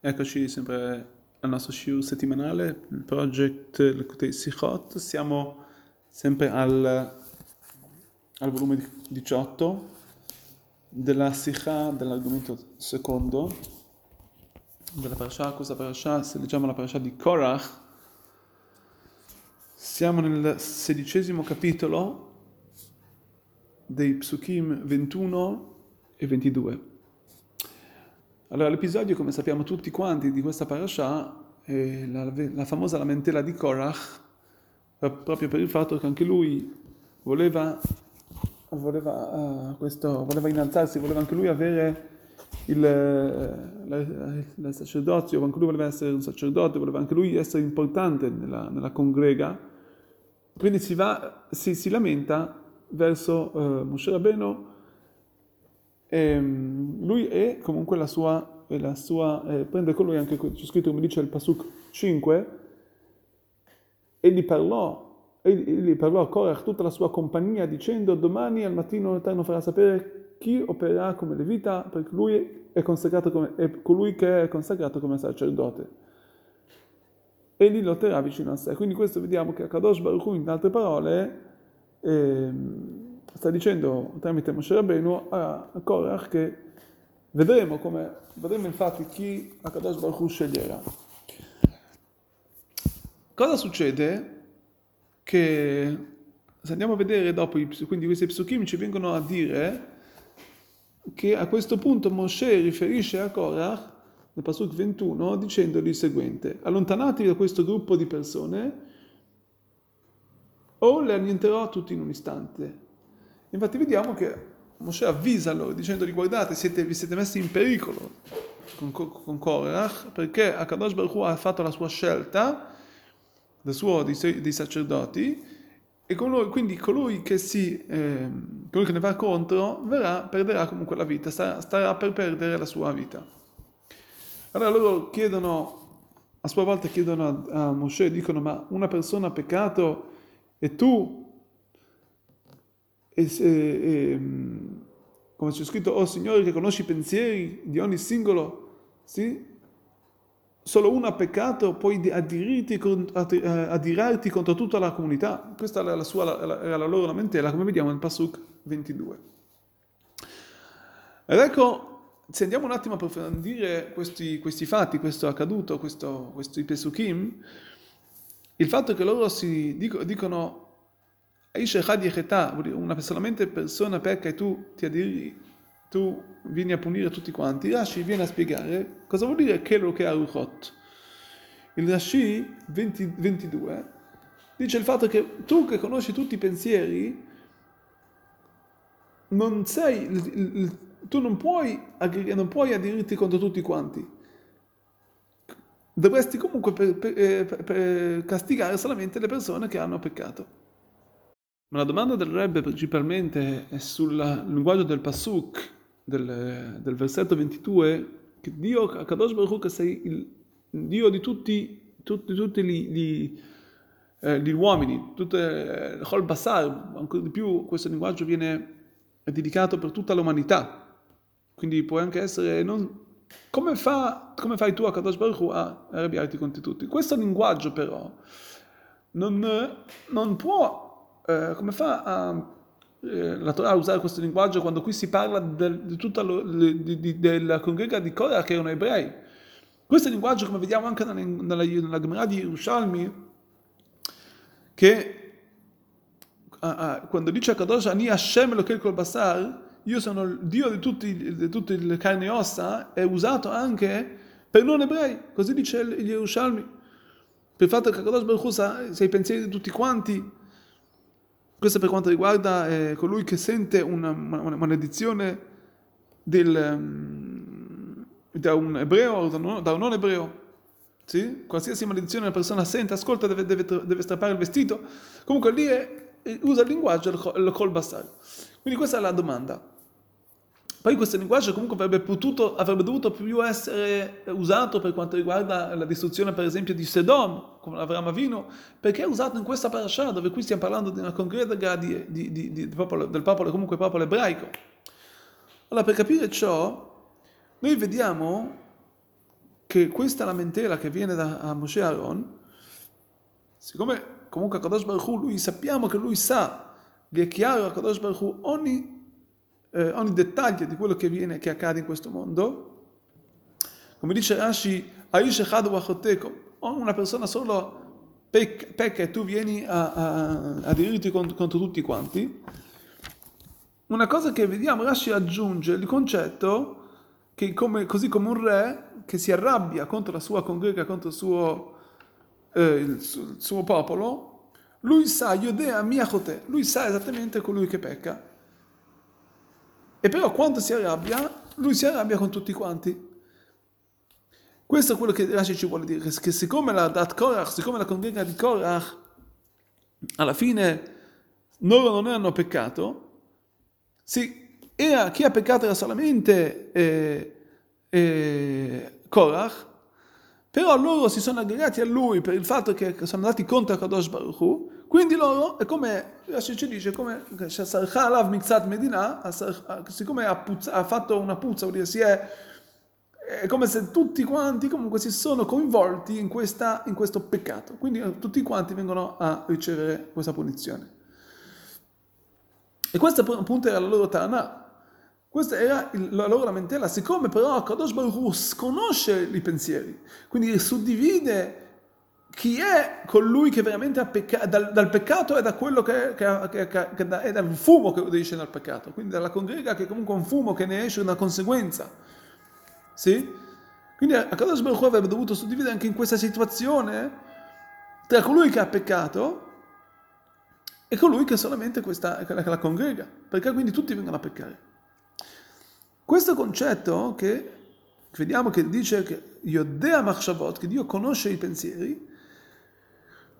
Eccoci sempre al nostro shiur settimanale, il project Lekutei Sichot. Siamo sempre al, al volume 18 della Sikha dell'argomento secondo della parasha. Questa parasha, se leggiamo la parasha di Korach, siamo nel sedicesimo capitolo dei Psukim 21 e 22. Allora, l'episodio, come sappiamo tutti quanti, di questa parasha è la, la famosa lamentela di Korach, proprio per il fatto che anche lui voleva, voleva, uh, questo, voleva innalzarsi, voleva anche lui avere il, il, il, sacerdozio, anche lui voleva essere un sacerdote, voleva anche lui essere importante nella, nella congrega. Quindi si, va, si, si lamenta verso uh, Moshe Rabbeinu e, ehm, lui è comunque la sua, la sua eh, prende con lui anche, c'è scritto come dice il Pasuk 5, e gli parlò, egli parlò a Korach tutta la sua compagnia dicendo domani al mattino l'Eterno farà sapere chi opererà come levita perché lui è, consacrato come, è colui che è consacrato come sacerdote. Egli lotterà vicino a sé. Quindi questo vediamo che Akadosh Baruch Hu, in altre parole, eh, sta dicendo tramite Moshe Rabbeinu a Korach che vedremo come, vedremo infatti chi Akadosh Baruch Hu sceglierà. Cosa succede? Che se andiamo a vedere dopo, quindi questi psukim ci vengono a dire che a questo punto Moshe riferisce a Korach nel Pasuk 21 dicendogli il seguente: Allontanatevi da questo gruppo di persone o le annienterò tutti in un istante. Infatti vediamo che Mosè avvisa loro dicendogli guardate siete, vi siete messi in pericolo con, con Korach perché Akadosh Baruch Hu ha fatto la sua scelta del suo, dei, dei sacerdoti e colui, quindi colui che, si, eh, colui che ne va contro verrà, perderà comunque la vita, starà, starà per perdere la sua vita. Allora loro chiedono, a sua volta chiedono a, a Mosè, dicono ma una persona ha peccato e tu e, come c'è scritto, oh Signore che conosci i pensieri di ogni singolo, sì? Solo uno ha peccato, puoi addirirti, eh, addirarti contro tutta la comunità. Questa era la, sua, era la loro lamentela, come vediamo nel Pasuk 22. Ed ecco, se andiamo un attimo a approfondire questi, questi fatti, questo accaduto, questo, questi Pesukim, il fatto che loro si dicono una solamente persona pecca e tu ti adiri, tu vieni a punire tutti quanti. Rashi viene a spiegare cosa vuol dire Kelo che Aruchot. Il Rashi 20, 22 dice il fatto che tu che conosci tutti i pensieri, non sei, tu non puoi, non puoi aderirti contro tutti quanti. Dovresti comunque per, per, eh, per castigare solamente le persone che hanno peccato. Ma la domanda del Rebbe principalmente è sul linguaggio del Pasuk, del, del versetto 22, che Dio, Kadosh Baruch che sei il Dio di tutti, tutti, tutti gli, gli, eh, gli uomini, tutte, Chol Basar, ancora di più questo linguaggio viene dedicato per tutta l'umanità. Quindi può anche essere, non, come, fa, come fai tu a Kadosh Baruch a arrabbiarti con tutti? Questo linguaggio però non, non può eh, come fa a, eh, la Torah a usare questo linguaggio quando qui si parla del, di tutta lo, di, di, della congrega di Korah che erano ebrei? Questo linguaggio, come vediamo anche nella, nella, nella Gemara di Yerushalmi, che ah, ah, quando dice a Kadosh Ani Hashem Elokel Kol Basar, io sono il Dio di, tutti, di tutte le carni e ossa, è usato anche per non ebrei, così dice il Yerushalmi. Per il fatto che Kadosh Baruch Hu sa i pensieri di tutti quanti, questo per quanto riguarda eh, colui che sente una, maledizione del, um, da un ebreo o da, un non ebreo. Sì? Qualsiasi maledizione una persona sente, ascolta, deve, deve, deve strappare il vestito. Comunque lì è, usa il linguaggio, il col bastar. Quindi questa è la domanda. Poi questo linguaggio comunque avrebbe, potuto, avrebbe dovuto più essere usato per quanto riguarda la distruzione per esempio di Sedom, come Avram Avino, perché è usato in questa parasha dove qui stiamo parlando di una congrega di, di, di, del, popolo, del popolo, comunque popolo ebraico. Allora per capire ciò, noi vediamo che questa lamentela che viene da Moshe Aaron, siccome comunque Kadosh Baruch Hu, lui sappiamo che lui sa, gli è chiaro a Kadosh Baruch Hu ogni, eh, ogni dettaglio di quello che viene, che accade in questo mondo, come dice Rashi, Aish Echad una persona solo pecca, pecca e tu vieni a, a, a dirirti contro, contro, tutti quanti. Una cosa che vediamo, Rashi aggiunge il concetto che come, così come un re che si arrabbia contro la sua congrega, contro il suo, eh, il il suo popolo, lui sa, Yodea Miachote, lui sa esattamente colui che pecca. E però quando si arrabbia, lui si arrabbia con tutti quanti. Questo è quello che Rashi ci vuole dire, che siccome la Dat Korach, siccome la congrega di Korach, alla fine loro non hanno peccato, sì, era, chi ha peccato era solamente eh, eh, Korach, però loro si sono aggregati a lui per il fatto che sono andati contro Kadosh Baruch Hu, quindi loro, è come Rashi ci dice, come Medina, siccome ha, puzza, ha fatto una puzza, vuol dire si è è come se tutti quanti comunque si sono coinvolti in, questa, in questo peccato, quindi eh, tutti quanti vengono a ricevere questa punizione. E questa appunto era la loro Tana, questa era la loro lamentela, siccome però Kadosh Baruch Hu conosce i pensieri, quindi suddivide chi è colui che veramente ha peccato, dal, dal, peccato e da quello che, che, che, che da, è dal fumo che esce dal peccato, quindi dalla congrega che è comunque un fumo che ne esce una conseguenza. Sì? Quindi Akadosh Baruch avrebbe dovuto suddividere anche in questa situazione tra colui che ha peccato e colui che solamente questa, che la congrega, perché quindi tutti vengono a peccare. Questo concetto che vediamo che dice che Yodea Machshavot, che Dio conosce i pensieri,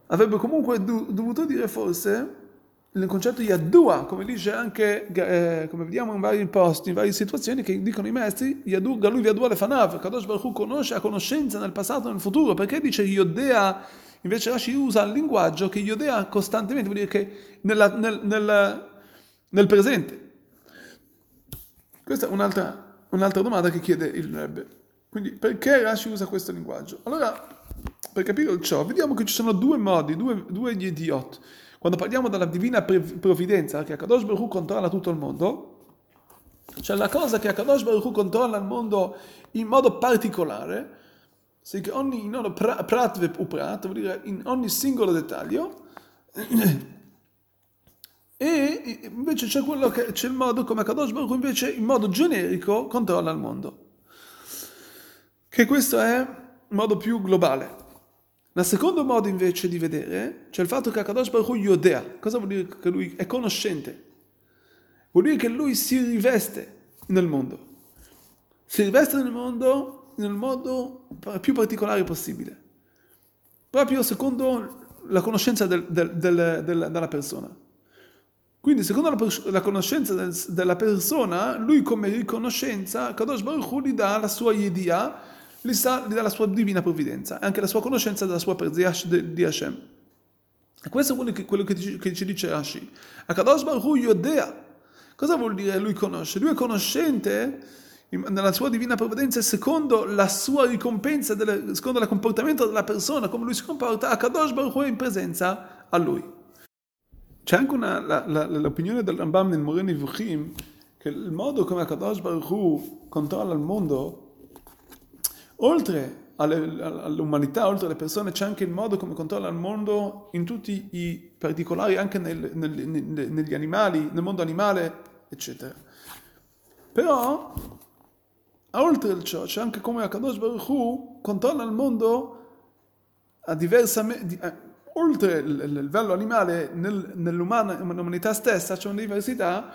avrebbe comunque dovuto dire forse il concetto di Yadua, come dice anche, eh, come vediamo in vari posti, in varie situazioni, che dicono i maestri, Yadu, Galui Yadua Lefanav, Kadosh Baruch conosce, ha conoscenza nel passato e nel futuro, perché dice Yodea, invece Rashi usa il linguaggio che Yodea costantemente, vuol dire che nella, nel, nel, nel, presente. Questa è un'altra, un'altra domanda che chiede il Rebbe. Quindi perché Rashi usa questo linguaggio? Allora, per capire ciò, vediamo che ci sono due modi, due, due idiot quando parliamo della divina provvidenza, che Akadosh Baruch controlla tutto il mondo, c'è la cosa che Akadosh Baruch controlla il mondo in modo particolare, sì, che ogni, in ogni prat uprat, vuol dire in ogni singolo dettaglio, e invece c'è, che, c'è il modo come Akadosh Baruch invece in modo generico controlla il mondo. Che questo è il modo più globale. Il secondo modo invece di vedere c'è il fatto che Akadosh Baruch Hu Yodea. Cosa vuol dire che lui è conoscente? Vuol dire che lui si riveste nel mondo. Si riveste nel mondo nel modo più particolare possibile. Proprio secondo la conoscenza del, del, del, della persona. Quindi, secondo la, la conoscenza della persona, lui come riconoscenza, Kadosh Baruch Hu gli dà la sua idea gli, sa, gli dà la sua divina provvidenza e anche la sua conoscenza della sua presenza di Hashem. E questo è quello che, quello che, ci, che ci dice Rashi. Akadosh Baruch Hu Yodea. Cosa vuol dire lui conosce? Lui è conoscente nella sua divina provvidenza secondo la sua ricompensa, delle, secondo il comportamento della persona, come lui si comporta, Akadosh Baruch Hu è in presenza a lui. C'è anche una, la, la, l'opinione del Rambam nel Moreni Vuchim che il modo come Akadosh Baruch Hu controlla il mondo Oltre all'umanità, oltre alle persone, c'è anche il modo come controlla il mondo in tutti i particolari, anche nel, nel, nel, negli animali, nel mondo animale, eccetera. Però, oltre a ciò, c'è anche come Akadosh Baruch Hu controlla il mondo a diversamente, eh, oltre il, livello animale, nel, nell'umanità stessa c'è una diversità,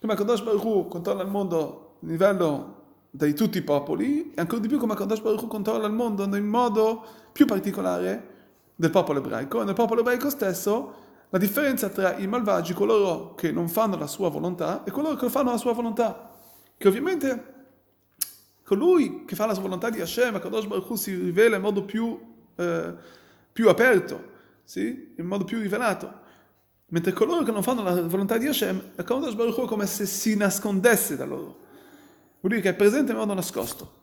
come Akadosh Baruch Hu controlla il mondo a livello di tutti i popoli, e ancora di più come Kadosh Baruch Hu controlla il mondo in modo più particolare del popolo ebraico. E nel popolo ebraico stesso la differenza tra i malvagi, coloro che non fanno la sua volontà, e coloro che fanno la sua volontà. Che ovviamente colui che fa la sua volontà di Hashem, Kadosh Baruch Hu si rivela in modo più, eh, più aperto, sì? in modo più rivelato. Mentre coloro che non fanno la volontà di Hashem, Kadosh Baruch Hu è come se si nascondesse da loro vuol dire che è presente in modo nascosto.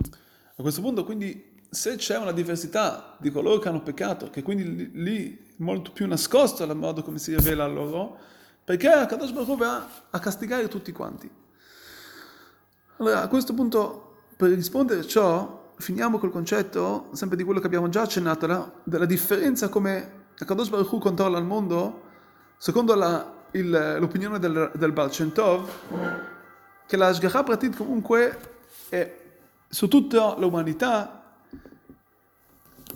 A questo punto quindi se c'è una diversità di coloro che hanno peccato, che quindi lì molto più nascosto il modo come si rivela a loro, perché Kadosh Baruch va a castigare tutti quanti. Allora, a questo punto, per rispondere a ciò, finiamo col concetto, sempre di quello che abbiamo già accennato, la, della differenza come Kadosh Baruch controlla il mondo, secondo la, il, l'opinione del, del Baal che la Shgacha Pratit comunque è su tutta l'umanità,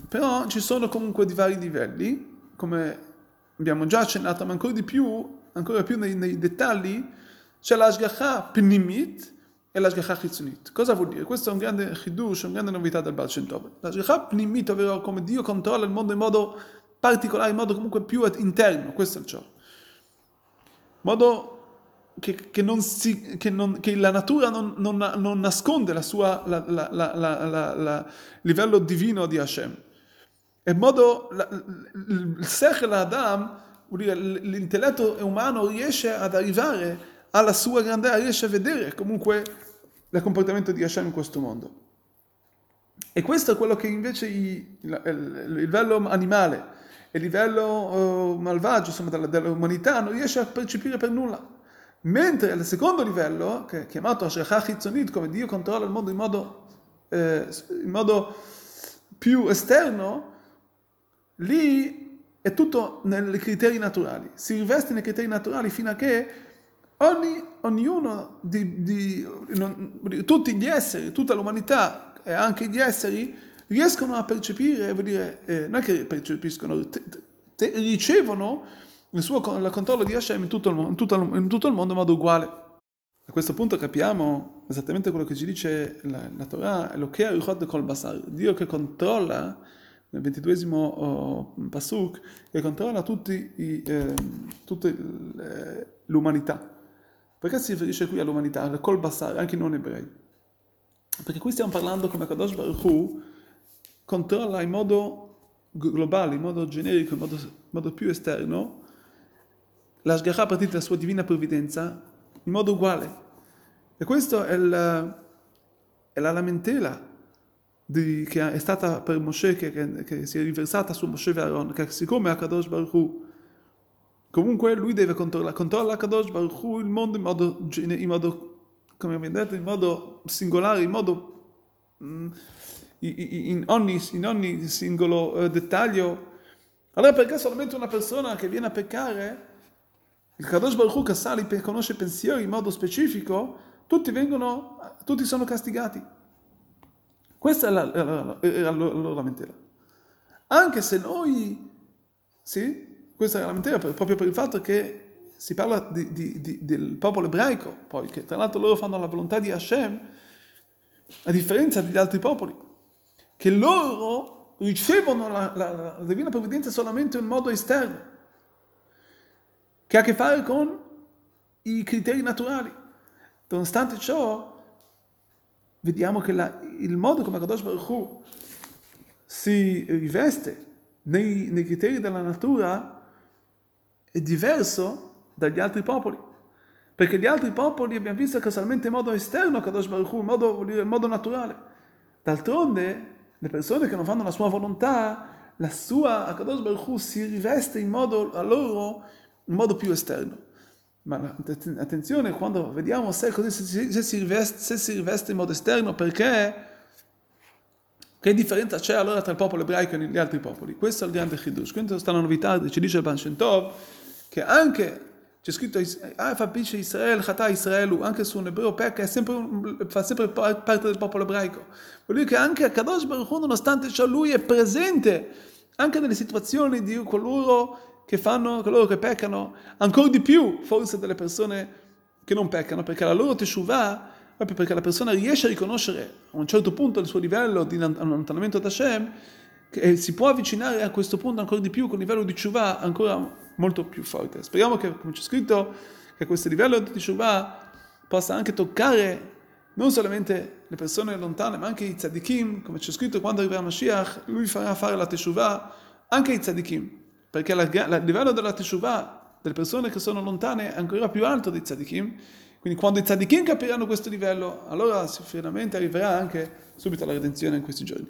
però ci sono comunque di vari livelli, come abbiamo già accennato, ma ancora di più, ancora più nei, nei dettagli, c'è la Shgacha Pnimit e la Shgacha Chitzunit. Cosa vuol dire? Questo è un grande chidush, una grande novità del Baal Shem. La Shgacha Pnimit, ovvero come Dio controlla il mondo in modo particolare, in modo comunque più interno, questo è ciò. In modo che, che, si, che, non, che, la natura non, non, non nasconde la sua, la, la, la, la, livello divino di Hashem. E in modo, il Sechel Adam, l'intelletto umano riesce ad arrivare alla sua grandezza, riesce a vedere comunque il comportamento di Hashem in questo mondo. E questo è quello che invece il, il, il livello animale, il livello uh, malvagio insomma, della, dell'umanità non riesce a percepire per nulla. Mentre il secondo livello, che è chiamato Ashracha Chitzonit, come Dio controlla il mondo in modo, eh, in modo più esterno, lì è tutto nei criteri naturali. Si riveste nei criteri naturali fino a che ogni, ognuno di, di non, tutti gli esseri, tutta l'umanità e anche gli esseri riescono a percepire, vuol dire, eh, non è che percepiscono, te, te, ricevono il suo il controllo di Hashem in tutto, il, in, tutto, in tutto il mondo in modo uguale. A questo punto capiamo esattamente quello che ci dice la, la Torah, lo che è col basar, Dio che controlla, nel ventiduesimo oh, pasuk, che controlla i, eh, tutta l'umanità. Perché si riferisce qui all'umanità, al col basar, anche non ebrei? Perché qui stiamo parlando come Kadosh Baruch Hu controlla in modo globale, in modo generico, in modo, in modo più esterno, la Shgacha partita dalla sua divina provvidenza in modo uguale. E questa è, la, è la lamentela di, che è stata per Moshe, che, che, che, si è riversata su Moshe e Aaron, che siccome Akadosh Baruch Hu, comunque lui deve controllare, controlla Akadosh Baruch Hu il mondo in modo, in modo, come abbiamo detto, in modo singolare, in modo... Mm, in ogni, in ogni singolo uh, dettaglio. Allora perché solamente una persona che viene a peccare il Kadosh Baruch Hu che sa, conosce i pensieri in modo specifico, tutti vengono, tutti sono castigati. Questa è la, la, la, la loro lamentela. Anche se noi, sì, questa è la lamentela proprio per il fatto che si parla di, di, di, del popolo ebraico, poi che tra l'altro loro fanno la volontà di Hashem, a differenza degli altri popoli, che loro ricevono la divina provvidenza solamente in modo esterno che ha a che fare con i criteri naturali. Nonostante ciò, vediamo che la, il modo come Kadosh Baruch Hu si riveste nei, nei, criteri della natura è diverso dagli altri popoli. Perché gli altri popoli abbiamo visto che solamente in modo esterno Kadosh Baruch Hu, in modo, in modo naturale. D'altronde, le persone che non fanno la sua volontà, la sua Kadosh Baruch Hu si riveste in modo a loro in modo più esterno. Ma attenzione quando vediamo se, se, se, si riveste, se si riveste in modo esterno, perché che differenza c'è allora tra il popolo ebraico e gli altri popoli? Questo è il grande chidush. Questa è una novità, ci dice il Ban Shentov, che anche c'è scritto Chata Israelu, anche su un ebreo pecca, sempre, fa sempre parte del popolo ebraico. Vuol dire che anche Kadosh Baruch Hu, nonostante ciò, lui è presente anche nelle situazioni di coloro che fanno coloro che peccano, ancora di più forse delle persone che non peccano, perché la loro teshuvah, proprio perché la persona riesce a riconoscere a un certo punto il suo livello di allontanamento da Hashem, che si può avvicinare a questo punto ancora di più con un livello di teshuvah ancora molto più forte. Speriamo che, come c'è scritto, che questo livello di teshuvah possa anche toccare non solamente le persone lontane, ma anche i tzadikim, come c'è scritto quando arriverà Mashiach, lui farà fare la teshuvah anche ai tzadikim perché il livello della teshuvah delle persone che sono lontane è ancora più alto dei tzadikim, quindi quando i tzadikim capiranno questo livello, allora finalmente arriverà anche subito la redenzione in questi giorni.